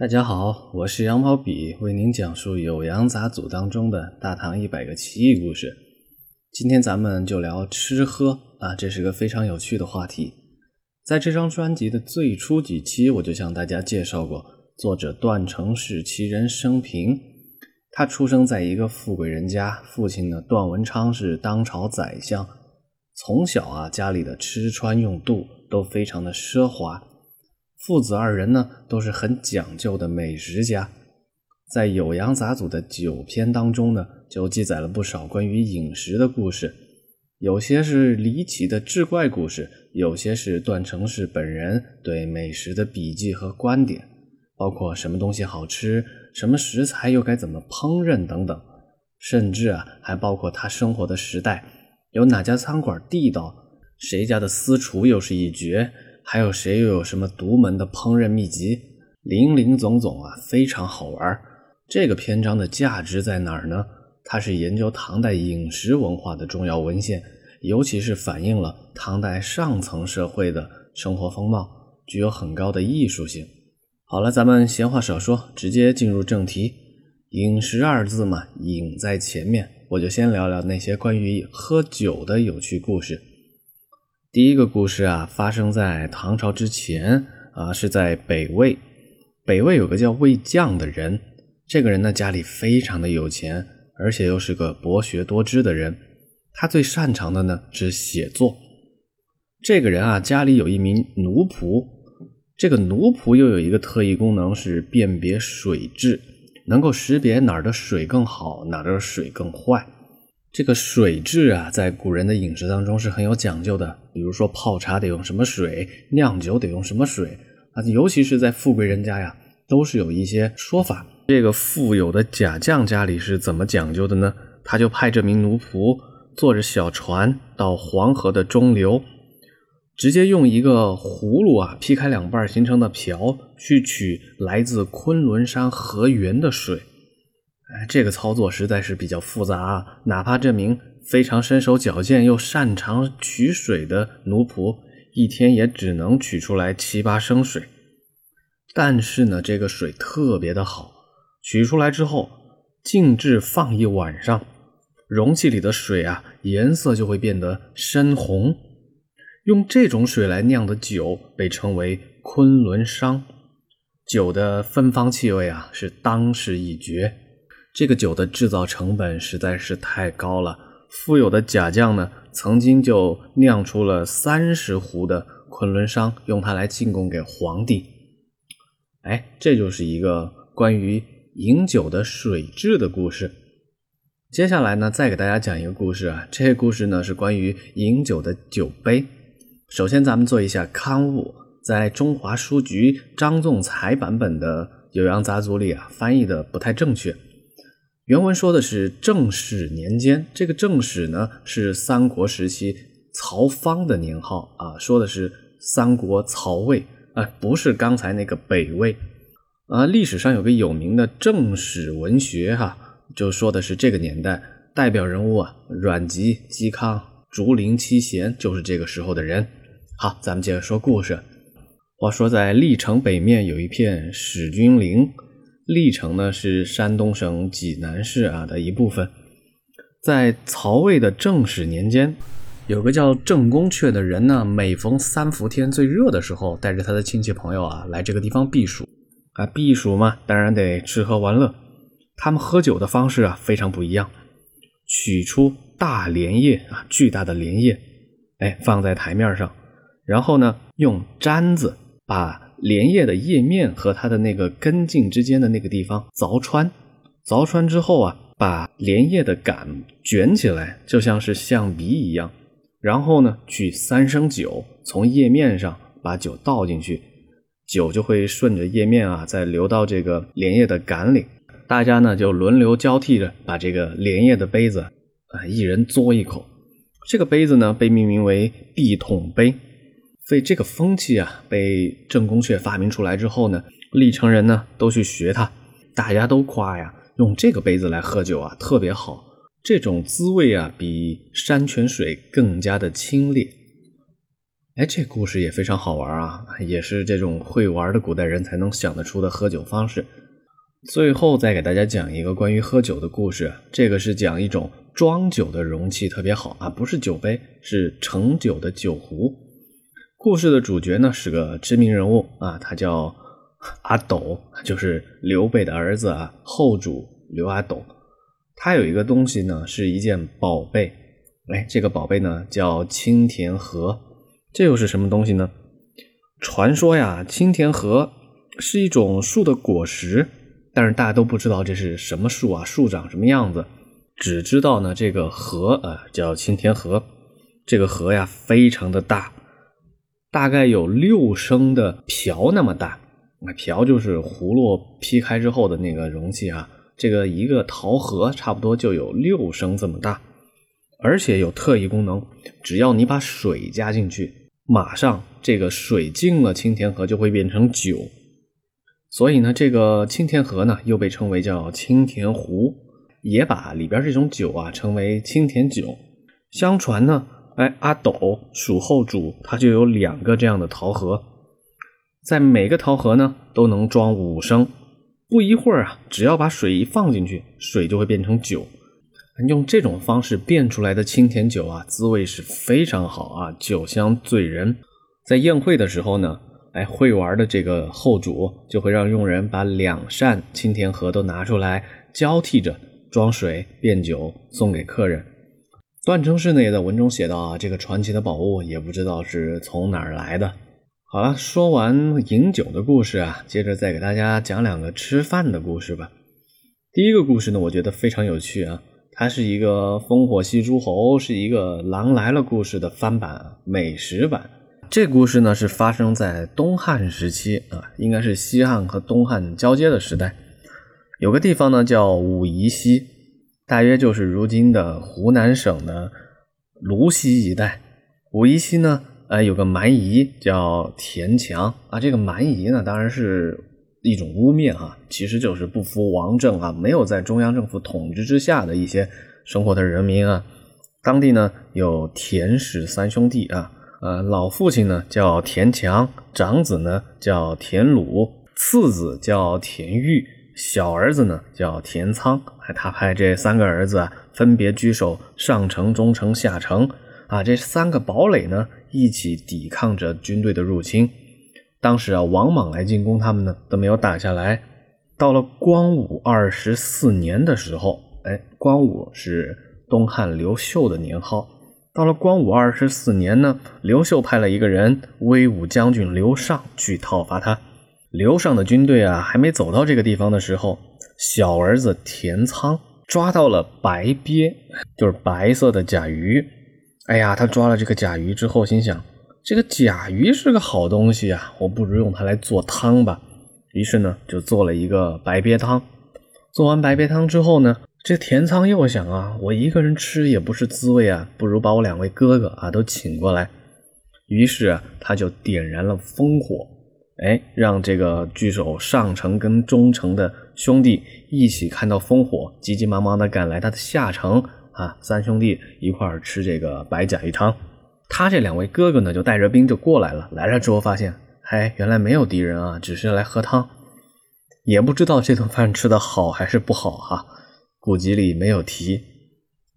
大家好，我是杨毛笔，为您讲述《酉阳杂俎》当中的大唐一百个奇异故事。今天咱们就聊吃喝啊，这是个非常有趣的话题。在这张专辑的最初几期，我就向大家介绍过作者段成式其人生平。他出生在一个富贵人家，父亲呢段文昌是当朝宰相，从小啊家里的吃穿用度都非常的奢华。父子二人呢，都是很讲究的美食家。在《酉阳杂俎》的九篇当中呢，就记载了不少关于饮食的故事，有些是离奇的志怪故事，有些是段成式本人对美食的笔记和观点，包括什么东西好吃，什么食材又该怎么烹饪等等，甚至啊，还包括他生活的时代，有哪家餐馆地道，谁家的私厨又是一绝。还有谁又有什么独门的烹饪秘籍？林林总总啊，非常好玩。这个篇章的价值在哪儿呢？它是研究唐代饮食文化的重要文献，尤其是反映了唐代上层社会的生活风貌，具有很高的艺术性。好了，咱们闲话少说，直接进入正题。饮食二字嘛，饮在前面，我就先聊聊那些关于喝酒的有趣故事。第一个故事啊，发生在唐朝之前啊，是在北魏。北魏有个叫魏将的人，这个人呢家里非常的有钱，而且又是个博学多知的人。他最擅长的呢是写作。这个人啊家里有一名奴仆，这个奴仆又有一个特异功能是辨别水质，能够识别哪儿的水更好，哪儿的水更坏。这个水质啊，在古人的饮食当中是很有讲究的。比如说泡茶得用什么水，酿酒得用什么水啊，尤其是在富贵人家呀，都是有一些说法。这个富有的贾将家里是怎么讲究的呢？他就派这名奴仆坐着小船到黄河的中流，直接用一个葫芦啊劈开两半形成的瓢去取来自昆仑山河源的水。哎，这个操作实在是比较复杂啊！哪怕这名非常身手矫健又擅长取水的奴仆，一天也只能取出来七八升水。但是呢，这个水特别的好，取出来之后静置放一晚上，容器里的水啊，颜色就会变得深红。用这种水来酿的酒被称为昆仑商，酒的芬芳气味啊，是当世一绝。这个酒的制造成本实在是太高了。富有的贾匠呢，曾经就酿出了三十壶的昆仑商，用它来进贡给皇帝。哎，这就是一个关于饮酒的水质的故事。接下来呢，再给大家讲一个故事啊。这个故事呢，是关于饮酒的酒杯。首先，咱们做一下刊物，在中华书局张仲才版本的《酉阳杂俎》里啊，翻译的不太正确。原文说的是正始年间，这个正始呢是三国时期曹芳的年号啊，说的是三国曹魏啊，不是刚才那个北魏啊。历史上有个有名的正史文学哈，就说的是这个年代代表人物啊，阮籍、嵇康、竹林七贤就是这个时候的人。好，咱们接着说故事。话说在历城北面有一片史君陵。历城呢是山东省济南市啊的一部分，在曹魏的正始年间，有个叫郑公阙的人呢，每逢三伏天最热的时候，带着他的亲戚朋友啊来这个地方避暑啊，避暑嘛，当然得吃喝玩乐。他们喝酒的方式啊非常不一样，取出大莲叶啊，巨大的莲叶，哎，放在台面上，然后呢用簪子把。莲叶的叶面和它的那个根茎之间的那个地方凿穿，凿穿之后啊，把莲叶的杆卷起来，就像是象鼻一样。然后呢，取三升酒，从叶面上把酒倒进去，酒就会顺着叶面啊，再流到这个莲叶的杆里。大家呢就轮流交替着把这个莲叶的杯子啊，一人嘬一口。这个杯子呢被命名为碧桶杯。所以这个风气啊，被郑公阙发明出来之后呢，历城人呢都去学他，大家都夸呀，用这个杯子来喝酒啊特别好，这种滋味啊比山泉水更加的清冽。哎，这故事也非常好玩啊，也是这种会玩的古代人才能想得出的喝酒方式。最后再给大家讲一个关于喝酒的故事，这个是讲一种装酒的容器特别好啊，不是酒杯，是盛酒的酒壶。故事的主角呢是个知名人物啊，他叫阿斗，就是刘备的儿子啊，后主刘阿斗。他有一个东西呢，是一件宝贝，哎，这个宝贝呢叫青田河。这又是什么东西呢？传说呀，青田河是一种树的果实，但是大家都不知道这是什么树啊，树长什么样子，只知道呢这个河啊叫青田河，这个河呀非常的大，大概有六升的瓢那么大，那瓢就是葫芦劈开之后的那个容器啊，这个一个桃核差不多就有六升这么大，而且有特异功能，只要你把水加进去。马上，这个水进了青田河就会变成酒，所以呢，这个青田河呢又被称为叫青田湖，也把里边这种酒啊称为青田酒。相传呢，哎，阿斗属后主，他就有两个这样的桃核，在每个桃核呢都能装五升，不一会儿啊，只要把水一放进去，水就会变成酒。用这种方式变出来的清甜酒啊，滋味是非常好啊，酒香醉人。在宴会的时候呢，哎，会玩的这个后主就会让佣人把两扇清甜盒都拿出来，交替着装水变酒送给客人。段成式呢也在文中写道啊，这个传奇的宝物也不知道是从哪儿来的。好了，说完饮酒的故事啊，接着再给大家讲两个吃饭的故事吧。第一个故事呢，我觉得非常有趣啊。它是一个烽火戏诸侯，是一个狼来了故事的翻版美食版。这故事呢是发生在东汉时期啊，应该是西汉和东汉交接的时代。有个地方呢叫武夷溪，大约就是如今的湖南省的泸溪一带。武夷溪呢，呃，有个蛮夷叫田强啊。这个蛮夷呢，当然是。一种污蔑哈，其实就是不服王政啊，没有在中央政府统治之下的一些生活的人民啊。当地呢有田氏三兄弟啊，呃，老父亲呢叫田强，长子呢叫田鲁，次子叫田玉，小儿子呢叫田仓。他派这三个儿子啊，分别居守上城、中城、下城啊，这三个堡垒呢，一起抵抗着军队的入侵。当时啊，王莽来进攻他们呢，都没有打下来。到了光武二十四年的时候，哎，光武是东汉刘秀的年号。到了光武二十四年呢，刘秀派了一个人，威武将军刘尚去讨伐他。刘尚的军队啊，还没走到这个地方的时候，小儿子田仓抓到了白鳖，就是白色的甲鱼。哎呀，他抓了这个甲鱼之后，心想。这个甲鱼是个好东西啊，我不如用它来做汤吧。于是呢，就做了一个白鳖汤。做完白鳖汤之后呢，这田仓又想啊，我一个人吃也不是滋味啊，不如把我两位哥哥啊都请过来。于是啊，他就点燃了烽火，哎，让这个据守上城跟中城的兄弟一起看到烽火，急急忙忙的赶来他的下城啊，三兄弟一块儿吃这个白甲鱼汤。他这两位哥哥呢，就带着兵就过来了。来了之后发现，嗨，原来没有敌人啊，只是来喝汤，也不知道这顿饭吃的好还是不好哈。古籍里没有提，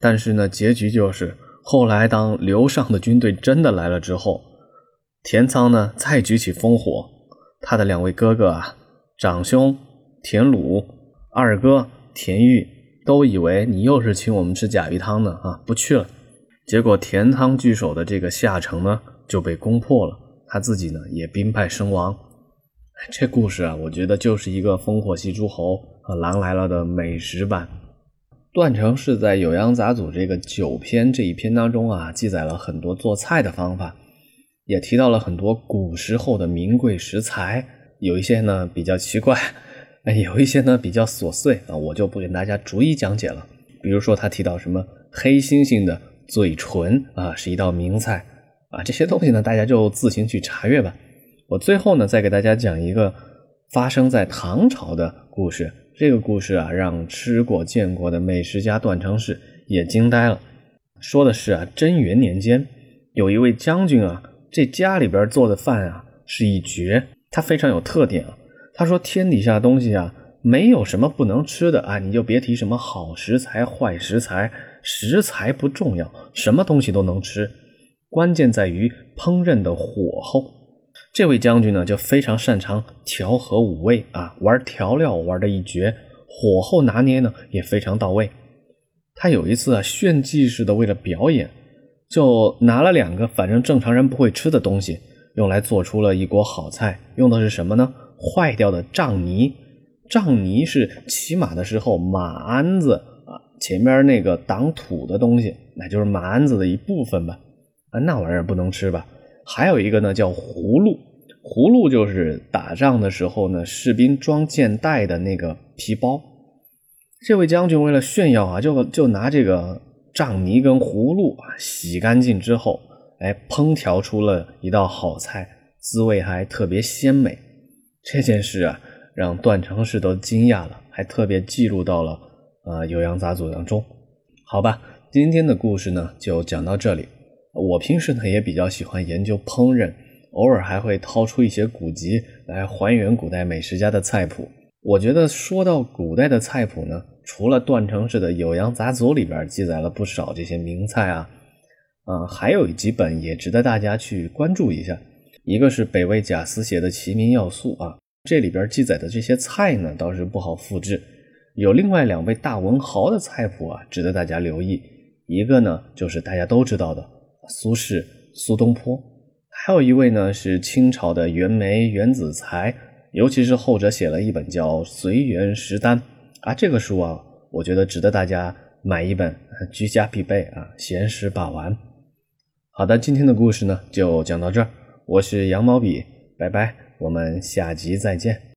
但是呢，结局就是后来当刘尚的军队真的来了之后，田仓呢再举起烽火，他的两位哥哥啊，长兄田鲁，二哥田玉，都以为你又是请我们吃甲鱼汤呢啊，不去了。结果田仓据守的这个下城呢就被攻破了，他自己呢也兵败身亡。这故事啊，我觉得就是一个烽火戏诸侯和狼来了的美食版。段成是在《酉阳杂俎》这个九篇这一篇当中啊，记载了很多做菜的方法，也提到了很多古时候的名贵食材，有一些呢比较奇怪，有一些呢比较琐碎啊，我就不给大家逐一讲解了。比如说他提到什么黑猩猩的。嘴唇啊，是一道名菜啊，这些东西呢，大家就自行去查阅吧。我最后呢，再给大家讲一个发生在唐朝的故事。这个故事啊，让吃过见过的美食家段成式也惊呆了。说的是啊，贞元年间，有一位将军啊，这家里边做的饭啊是一绝，它非常有特点啊。他说天底下东西啊没有什么不能吃的啊，你就别提什么好食材坏食材，食材不重要，什么东西都能吃，关键在于烹饪的火候。这位将军呢就非常擅长调和五味啊，玩调料玩的一绝，火候拿捏呢也非常到位。他有一次啊炫技似的为了表演。就拿了两个反正正常人不会吃的东西，用来做出了一锅好菜。用的是什么呢？坏掉的杖泥。杖泥是骑马的时候马鞍子啊前面那个挡土的东西，那就是马鞍子的一部分吧。啊，那玩意儿不能吃吧？还有一个呢叫葫芦，葫芦就是打仗的时候呢士兵装箭袋的那个皮包。这位将军为了炫耀啊，就就拿这个。杖泥跟葫芦啊，洗干净之后，哎，烹调出了一道好菜，滋味还特别鲜美。这件事啊，让段成式都惊讶了，还特别记录到了呃《酉阳杂俎》当中。好吧，今天的故事呢就讲到这里。我平时呢也比较喜欢研究烹饪，偶尔还会掏出一些古籍来还原古代美食家的菜谱。我觉得说到古代的菜谱呢。除了段成式的《酉阳杂俎》里边记载了不少这些名菜啊，啊，还有几本也值得大家去关注一下。一个是北魏贾思写的《齐民要素》啊，这里边记载的这些菜呢倒是不好复制。有另外两位大文豪的菜谱啊，值得大家留意。一个呢就是大家都知道的苏轼苏东坡，还有一位呢是清朝的袁枚袁子才，尤其是后者写了一本叫《随缘食单》。啊，这个书啊，我觉得值得大家买一本，居家必备啊，闲时把玩。好的，今天的故事呢就讲到这儿，我是羊毛笔，拜拜，我们下集再见。